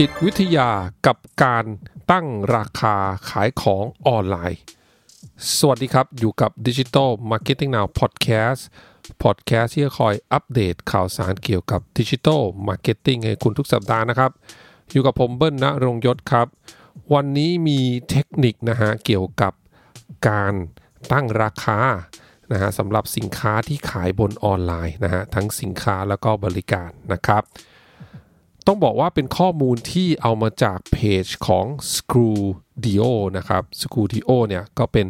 จิตวิทยากับการตั้งราคาขายของออนไลน์ สวัสดีครับอยู่กับ Digital Marketing Now Podcast Podcast ที่จะคอยอัปเดตข่าวสารเกี่ยวกับ Digital Marketing ให้คุณทุกสัปดาห์นะครับ อยู่กับผมเบิ้ลณรงยศครับ วันนี้มีเทคนิคนะฮะเกี่ยวกับการตั้งราคานะฮะสำหรับสินค้าที่ขายบนออนไลน์นะฮะทั้งสินค้าแล้วก็บริการนะครับ ต้องบอกว่าเป็นข้อมูลที่เอามาจากเพจของ Skooldio นะครับ Skooldio เนี่ยก็เป็น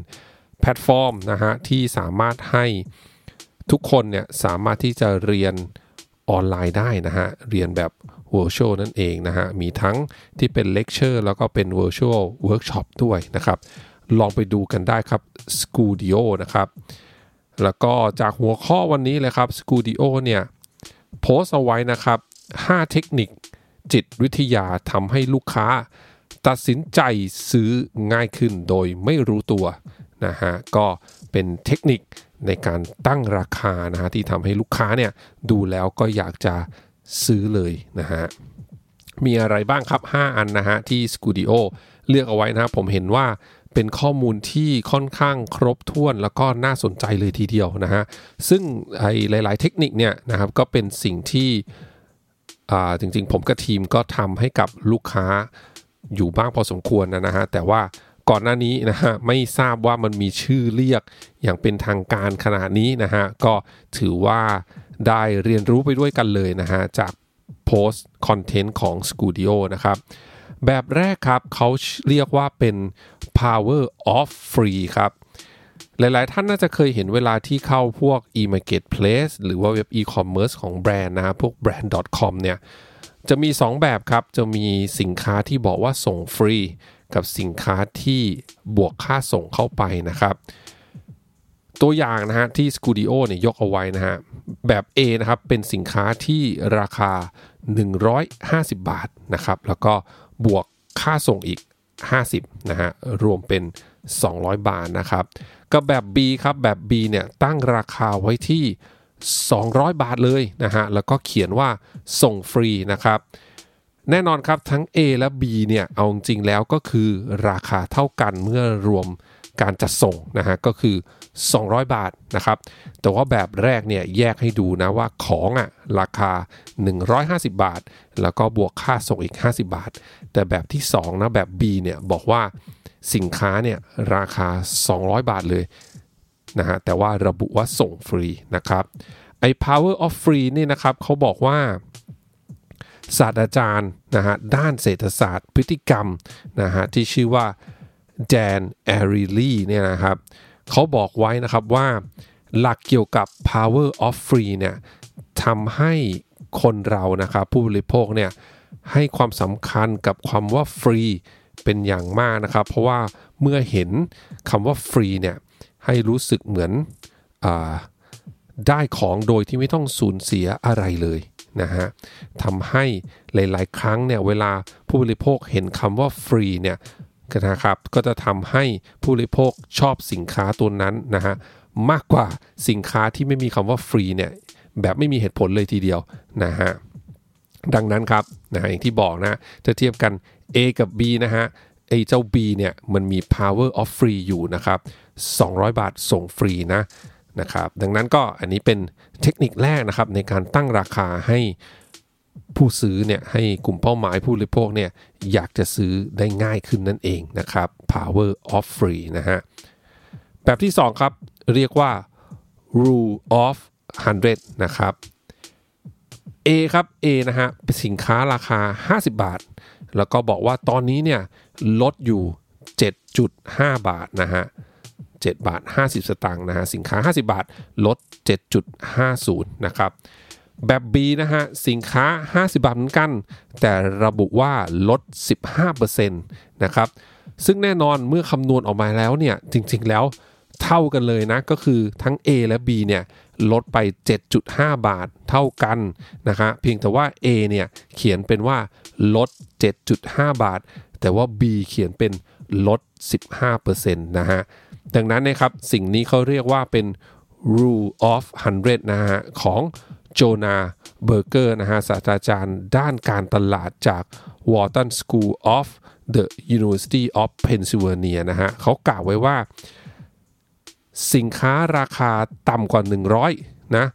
แพลตฟอร์มนะฮะที่สามารถให้ทุกคนเนี่ยสามารถที่จะเรียนออนไลน์ได้นะฮะ เรียนแบบ virtual นั่นเองนะฮะ มีทั้งที่เป็นเลคเชอร์แล้วก็เป็น virtual workshop ด้วยนะครับ ลองไปดูกันได้ครับ Skooldio นะครับ แล้วก็จากหัวข้อวันนี้เลยครับ Skooldio เนี่ยโพสเอาไว้นะครับ 5 เทคนิค จิตวิทยาทำให้ลูกค้า ตัดสินใจซื้อง่ายขึ้นโดยไม่รู้ตัวนะฮะก็เป็นเทคนิคในการตั้งราคานะฮะที่ทำให้ลูกค้าเนี่ยดูแล้วก็อยากจะซื้อเลยนะฮะมีอะไรบ้างครับ 5 อันนะฮะที่ Studio เลือกเอาไว้นะครับผมเห็นว่าเป็นข้อมูลที่ค่อนข้างครบถ้วนแล้วก็น่าสนใจเลยทีเดียวนะฮะซึ่งไอ้หลาย ๆ เทคนิคเนี่ยนะครับก็เป็นสิ่งที่ จริงๆ ผมกับทีมก็ทำให้กับลูกค้าอยู่บ้างพอสมควรนะฮะแต่ว่าก่อนหน้านี้นะฮะไม่ทราบว่ามันมีชื่อเรียกอย่างเป็นทางการขนาดนี้นะฮะก็ถือว่าได้เรียนรู้ไปด้วยกันเลยนะฮะจากโพสต์คอนเทนต์ของ Studio นะครับ แบบแรกครับเขาเรียกว่าเป็น power of free ครับ หลายๆ ท่านน่าจะเคยเห็นเวลาที่เข้าพวก e-marketplace หรือว่าเว็บ e-commerce ของแบรนด์นะพวก brand.com เนี่ยจะมี 2 แบบครับ จะมีสินค้าที่บอกว่าส่งฟรี กับสินค้าที่บวกค่าส่งเข้าไปนะครับ ตัวอย่างนะฮะที่ Studio เนี่ยยกเอาไว้นะฮะแบบ A นะครับเป็นสินค้าที่ราคา 150 บาทนะครับแล้วก็บวกค่าส่งอีก 50นะฮะรวมเป็น 200 บาทนะครับกับแบบ B ครับแบบ B เนี่ยตั้งราคาไว้ที่ 200 บาทเลยนะฮะแล้วก็เขียนว่าส่งฟรีนะครับแน่นอนครับทั้ง A และ B เนี่ยเอาจริงแล้วก็คือราคาเท่ากันเมื่อรวมการจัดส่งนะฮะก็คือ 200 บาทนะครับ แต่ว่าแบบแรกเนี่ยแยกให้ดูนะว่าของอะราคา 150 บาท แล้วก็บวกค่าส่งอีก 50 บาท แต่แบบที่2นะแบบ B เนี่ยบอกว่า สินค้าเนี่ยราคา 200 บาทเลยนะฮะแต่ว่าระบุว่าส่งฟรีนะครับไอ้ power of free นี่นะครับเขาบอกว่าศาสตราจารย์นะฮะด้านเศรษฐศาสตร์พฤติกรรมนะฮะที่ชื่อว่าแดนแอริลีเนี่ยนะครับเขาบอกไว้นะครับว่าหลักเกี่ยวกับ power of free เนี่ยทำให้คนเรานะครับผู้บริโภคเนี่ยให้ความสำคัญกับความว่าฟรี เป็นอย่างมากนะครับ เพราะว่าเมื่อเห็นคำว่าฟรีเนี่ยให้รู้สึกเหมือนอได้ของโดยที่ไม่ต้องสูญเสียอะไรเลยนะฮะทำให้หลายๆ ครั้งเนี่ยเวลาผู้บริโภคเห็นคำว่าฟรีเนี่ยนะครับก็จะทำให้ผู้บริโภคชอบสินค้าตัวนั้นนะฮะมากกว่าสินค้าที่ไม่มีคำว่าฟรีเนี่ยแบบไม่มีเหตุผลเลยทีเดียวนะฮะดังนั้นครับนะฮะอย่างที่บอกนะจะเทียบกัน A กับ B นะฮะไอ้เจ้า B เนี่ยมันมี power of free อยู่นะครับ 200 บาทส่งฟรีนะนะครับดังนั้นก็อันนี้เป็นเทคนิคแรกนะครับในการตั้งราคาให้ผู้ซื้อเนี่ยให้กลุ่มเป้าหมายผู้บริโภคเนี่ยอยากจะซื้อได้ง่ายขึ้นนั่นเองนะครับ power of free นะฮะแบบที่ 2 ครับ เรียกว่า rule of 100 นะครับ A ครับ A นะฮะเป็นสินค้าราคา 50 บาท แล้วก็บอกว่าตอนนี้เนี่ยลดอยู่ 7.5 บาทนะฮะ7บาท 50 สตางค์นะฮะสินค้า 50 บาทลด 7.50 นะครับ แบบ B นะฮะสินค้า 50 บาทเหมือนกัน แต่ระบุว่าลด 15%นะครับซึ่งแน่นอนเมื่อคำนวณออกมาแล้วเนี่ยจริงๆแล้วเท่ากันเลยนะก็คือทั้ง A และ B เนี่ยลดไป 7.5 บาทเท่ากันนะฮะเพียงแต่ว่า A เนี่ยเขียนเป็นว่า ลด 7.5 บาท แต่ว่า B เขียนเป็นลด 15%นะฮะ ดังนั้นนะครับสิ่งนี้เขาเรียกว่าเป็น rule of 100 นะฮะ ของโจนาเบอร์เกอร์นะฮะศาสตราจารย์ด้านการตลาดจาก Wharton School of the University of Pennsylvania นะฮะเขากล่าวไว้ว่า สินค้าราคาต่ำกว่า 100นะ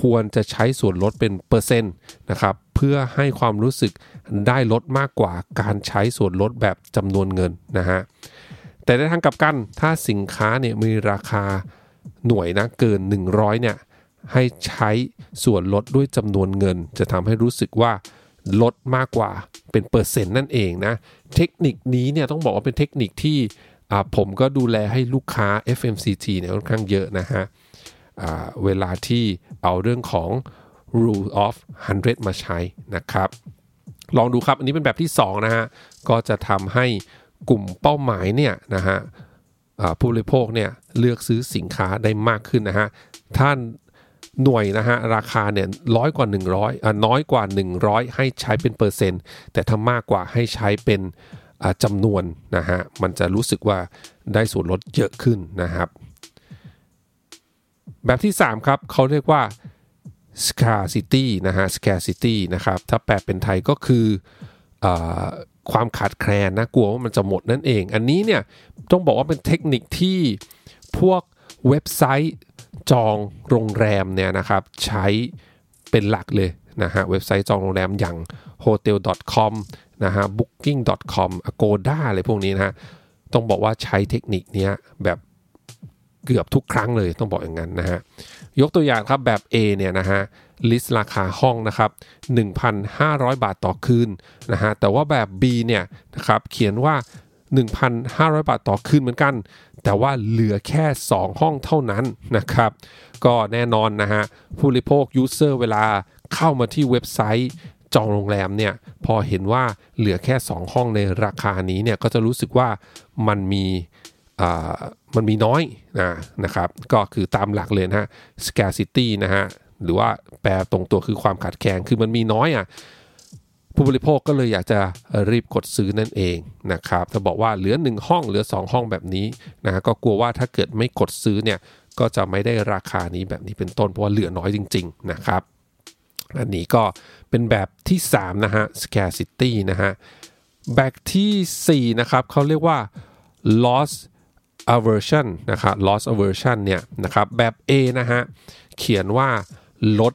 ควรจะใช้ส่วนลดเป็นเปอร์เซ็นต์นะครับเพื่อให้ความรู้สึกได้ลดมากกว่าการใช้ส่วนลดแบบจำนวนเงินนะฮะแต่ในทางกลับกันถ้าสินค้าเนี่ยมีราคาหน่วยนะเกิน 100เนี่ยให้ใช้ส่วนลดด้วยจำนวนเงิน จะทำให้รู้สึกว่าลดมากกว่าเป็นเปอร์เซ็นต์นั่นเองนะเทคนิคนี้เนี่ยต้องบอกว่าเป็นเทคนิคที่ผมก็ดูแลให้ลูกค้า FMCG เนี่ยค่อนข้างเยอะนะฮะ เวลาที่เอาเรื่องของ rule of 100 มาใช้นะครับ ลองดูครับ อันนี้เป็นแบบที่ 2 นะฮะ ก็จะทำให้กลุ่มเป้าหมายเนี่ยนะฮะผู้บริโภคเนี่ยเลือกซื้อสินค้าได้มากขึ้นนะฮะท่านหน่วยนะฮะราคาเนี่ยร้อยกว่า 100อ่าน้อยกว่า 100 ให้ใช้เป็นเปอร์เซ็นต์ แต่ถ้ามากกว่าให้ใช้เป็นจำนวนนะฮะมันจะรู้สึกว่าได้ส่วนลดเยอะขึ้นนะครับ แบบที่ 3 ครับเขาเรียกว่า scarcity นะฮะ scarcity นะครับ ถ้าแปลเป็นไทยก็คืออความขาดแคลนนะกลัวว่ามันจะหมดนั่นเอง อันนี้เนี่ยต้องบอกว่าเป็นเทคนิคที่พวกเว็บไซต์จองโรงแรมเนี่ยนะครับใช้เป็นหลักเลยนะฮะเว็บไซต์จองโรงแรมอย่าง hotel.com นะฮะ booking.com agoda อะไรพวกนี้นะฮะต้องบอกว่าใช้เทคนิคนี้แบบ เกือบทุกครั้งเลยต้องบอกอย่างนั้นนะฮะยกตัวอย่างครับแบบ A เนี่ยนะฮะ list ราคาห้องนะครับ 1,500 บาทต่อคืนนะฮะแต่ว่าแบบ B เนี่ยนะครับเขียนว่า 1,500 บาทต่อคืนเหมือนกัน แต่ว่าเหลือแค่ 2 ห้องเท่านั้นนะครับ ก็แน่นอนนะฮะผู้บริโภค user เวลาเข้ามาที่เว็บไซต์จองโรงแรมเนี่ยพอเห็นว่าเหลือแค่ 2 ห้องในราคานี้เนี่ยก็จะรู้สึกว่ามันมี มันมีน้อยนะนะครับ ก็คือตามหลักเลยนะฮะ scarcity นะฮะ หรือว่าแปลตรงตัวคือความขาดแคลนคือมันมีน้อยอะผู้บริโภคก็เลยอยากจะรีบกดซื้อนั่นเองนะครับถ้าบอกว่าเหลือ 1 ห้องเหลือ 2 ห้องแบบนี้นะก็กลัวว่าถ้าเกิดไม่กดซื้อเนี่ยก็จะไม่ได้ราคานี้แบบนี้เป็นต้นเพราะว่าเหลือน้อยจริง ๆ นะครับอันนี้ก็เป็นแบบที่ 3 นะฮะ scarcity นะฮะแบบที่ 4 นะครับเขาเรียกว่า loss aversion นะครับ loss aversion เนี่ยนะครับแบบ A นะฮะเขียนว่าลด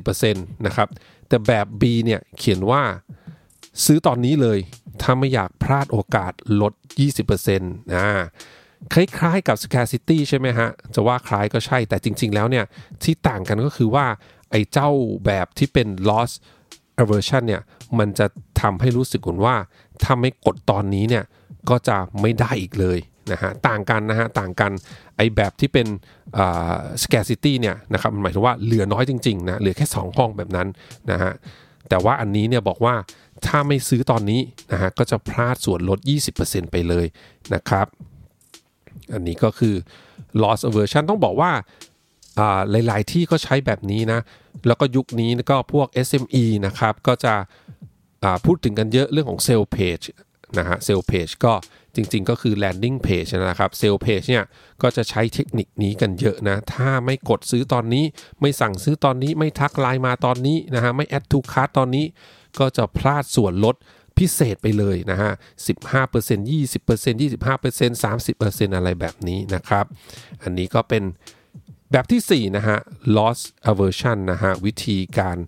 20%นะครับแต่แบบ B เนี่ยเขียนว่าซื้อตอนนี้เลย ถ้าไม่อยากพลาดโอกาสลด 20%นะคล้ายๆกับ scarcity ใช่ไหมฮะ จะว่าคล้ายก็ใช่แต่จริง ๆ แล้วเนี่ยที่ต่างกันก็คือว่า ไอ้เจ้าแบบที่เป็น loss aversion เนี่ยมันจะทำให้รู้สึกเหมือนว่า ถ้าไม่กดตอนนี้เนี่ยก็จะไม่ได้อีกเลย นะฮะต่างกันนะฮะต่างกันไอแบบที่เป็น scarcity เนี่ยนะครับมันหมายถึงว่าเหลือน้อยจริงๆนะเหลือแค่ 2 ห้องแบบนั้นนะฮะแต่ว่าอันนี้เนี่ยบอกว่าถ้าไม่ซื้อตอนนี้นะฮะก็จะพลาดส่วนลด 20%ไปเลยนะครับ อันนี้ก็คือ loss aversion ต้องบอกว่าหลายๆที่ก็ใช้แบบนี้นะ แล้วก็ยุคนี้ก็พวก SME นะครับ ก็จะพูดถึงกันเยอะเรื่องของ sale page นะฮะ sale page ก็ จริงๆ ก็คือ landing page นะครับ sale page เนี่ยก็จะใช้เทคนิคนี้กันเยอะนะ ถ้าไม่กดซื้อตอนนี้ ไม่สั่งซื้อตอนนี้ ไม่ทักไลน์มาตอนนี้นะฮะ ไม่ add to cart ตอนนี้ ก็จะพลาดส่วนลดพิเศษไปเลยนะฮะ 15% 20% 25% 30%อะไรแบบนี้นะครับ อันนี้ก็เป็นแบบที่ 4 นะฮะ loss aversion นะฮะ วิธีการ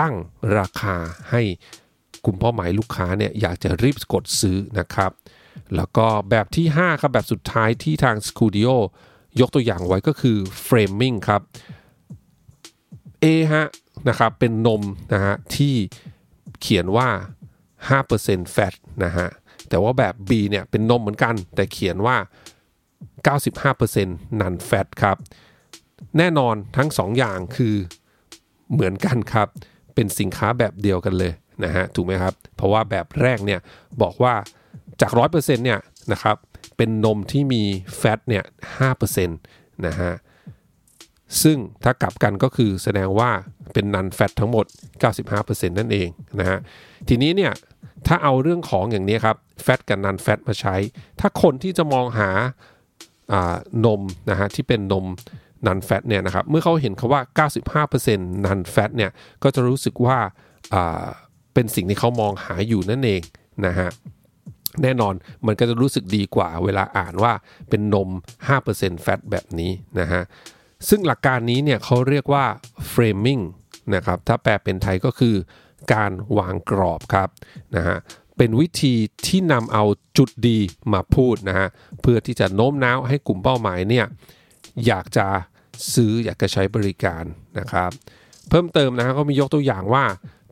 ตั้งราคาให้กลุ่มเป้าหมายลูกค้าเนี่ยอยากจะรีบกดซื้อนะครับ แล้วก็แบบที่ 5 ครับ แบบสุดท้ายที่ทาง Studio ยกตัวอย่างไว้ก็คือ Framing ครับ A ฮะนะครับเป็นนมนะฮะที่เขียนว่า 5% fat นะฮะแต่ว่าแบบ B เนี่ยเป็นนมเหมือนกัน แต่เขียนว่า 95% non fat ครับแน่นอนทั้ง 2 อย่างคือเหมือนกันครับ เป็นสินค้าแบบเดียวกันเลยนะฮะถูกไหมครับ เพราะว่าแบบแรกเนี่ยบอกว่า จาก 100%เนี่ยนะครับเป็นนมที่มีแฟตเนี่ย5%นะฮะซึ่งถ้ากลับกันก็คือแสดงว่าเป็นนันแฟตทั้งหมด 95%นั่นเองนะฮะทีนี้เนี่ยถ้าเอาเรื่องของอย่างนี้ครับแฟตกับนันแฟตมาใช้ ถ้าคนที่จะมองหานมนะฮะที่เป็นนมนันแฟตเนี่ยนะครับเมื่อเขาเห็นคาว่า 95%นันแฟตเนี่ยก็จะรู้สึกว่าเป็นสิ่งที่เขามองหาอยู่นั่นเองนะฮะ แน่นอนมันก็จะรู้สึกดีกว่าเวลาอ่านว่าเป็นนม 5%แฟตแบบนี้นะฮะ ซึ่งหลักการนี้เนี่ยเขาเรียกว่า framing นะครับ ถ้าแปลเป็นไทยก็คือการวางกรอบครับนะฮะ เป็นวิธีที่นำเอาจุดดีมาพูดนะฮะ เพื่อที่จะโน้มน้าวให้กลุ่มเป้าหมายเนี่ยอยากจะซื้ออยากจะใช้บริการนะครับ เพิ่มเติมนะฮะก็มียกตัวอย่างว่า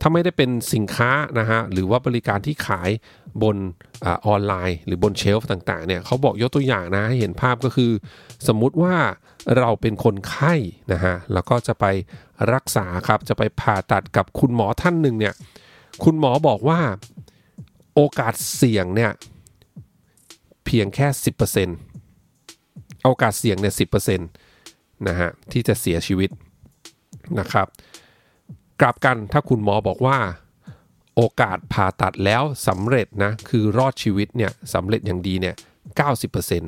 ถ้าไม่ได้เป็นสินค้านะฮะหรือว่าบริการที่ขายบนออนไลน์ หรือบนเชลฟ์ต่างๆเนี่ยเขาบอกยกตัวอย่างนะให้เห็นภาพก็คือ สมมุติว่าเราเป็นคนไข้นะฮะแล้วก็จะไปรักษาครับจะไปผ่าตัดกับคุณหมอท่านหนึ่งเนี่ยคุณหมอบอกว่าโอกาสเสี่ยงเนี่ยเพียงแค่ 10%โอกาสเสี่ยงเนี่ย10%นะฮะที่จะเสียชีวิตนะครับ กลับกันถ้าคุณหมอบอกว่า โอกาสผ่าตัดแล้วสำเร็จนะคือรอดชีวิตเนี่ยสำเร็จอย่างดีเนี่ย90%น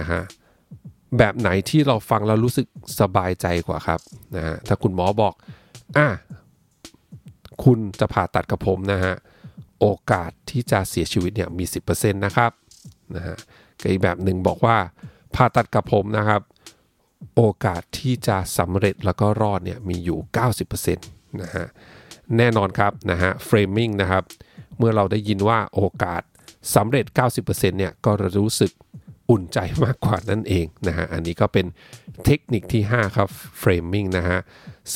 ะฮะแบบไหนที่เราฟังแล้วรู้สึกสบายใจกว่าครับนะฮะถ้าคุณหมอบอกอะคุณจะผ่าตัดกับผมนะฮะโอกาสที่จะเสียชีวิตเนี่ยมี 10%นะครับนะฮะกับอีกแบบหนึ่งบอกว่าผ่าตัดกับผมนะครับ โอกาสที่จะสำเร็จแล้วก็รอดเนี่ยมีอยู่ 90%นะฮะแน่นอนครับนะฮะ framing นะครับเมื่อเราได้ยินว่าโอกาสสำเร็จ 90%เนี่ยก็รู้สึกอุ่นใจมากกว่านั่นเองนะฮะอันนี้ก็เป็นเทคนิคที่ 5 ครับ framing นะฮะ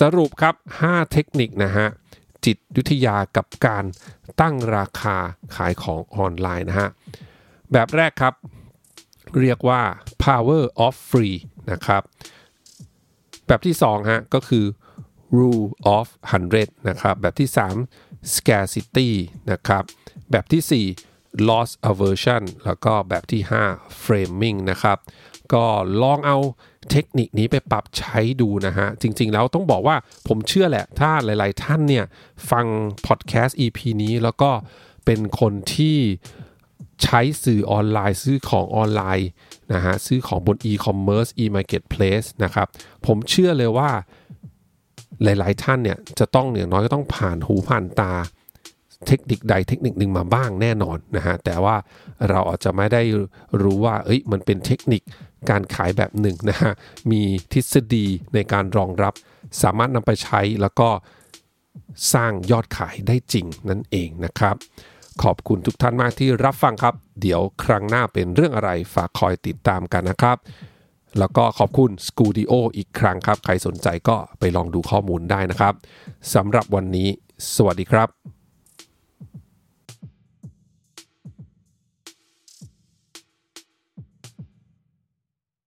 สรุปครับ 5 เทคนิคนะฮะจิตวิทยากับการตั้งราคาขายของออนไลน์นะฮะแบบแรกครับเรียกว่า power of free นะครับ แบบที่2ฮะก็คือ rule of 100 นะครับ แบบที่ 3 scarcity นะครับ แบบที่ 4 loss aversion แล้วก็แบบที่ 5 framing นะครับ ก็ลองเอาเทคนิคนี้ไปปรับใช้ดูนะฮะ จริงๆแล้วต้องบอกว่าผมเชื่อแหละ ถ้าหลายๆท่านเนี่ย ฟังพอดแคสต์ EP นี้แล้วก็เป็นคนที่ใช้สื่อออนไลน์ซื้อของออนไลน์นะฮะซื้อของบน e-commerce e-marketplace นะครับ ผมเชื่อเลยว่า หลายๆ ท่านเนี่ยจะต้องอย่างน้อยก็ต้องผ่านหูผ่านตาเทคนิคใดเทคนิคหนึ่งมาบ้างแน่นอนนะฮะแต่ว่าเราอาจจะไม่ได้รู้ว่าเอ้ยมันเป็นเทคนิคการขายแบบหนึ่งนะฮะมีทฤษฎีในการรองรับ สามารถนำไปใช้แล้วก็สร้างยอดขายได้จริงนั่นเองนะครับ ขอบคุณทุกท่านมากที่รับฟังครับ เดี๋ยวครั้งหน้าเป็นเรื่องอะไรฝากคอยติดตามกันนะครับ แล้วก็ขอบคุณ s c o o d i o อีกครั้งครับ ใครสนใจก็ไปลองดูข้อมูลได้นะครับสำหรับวันนี้ สวัสดีครับ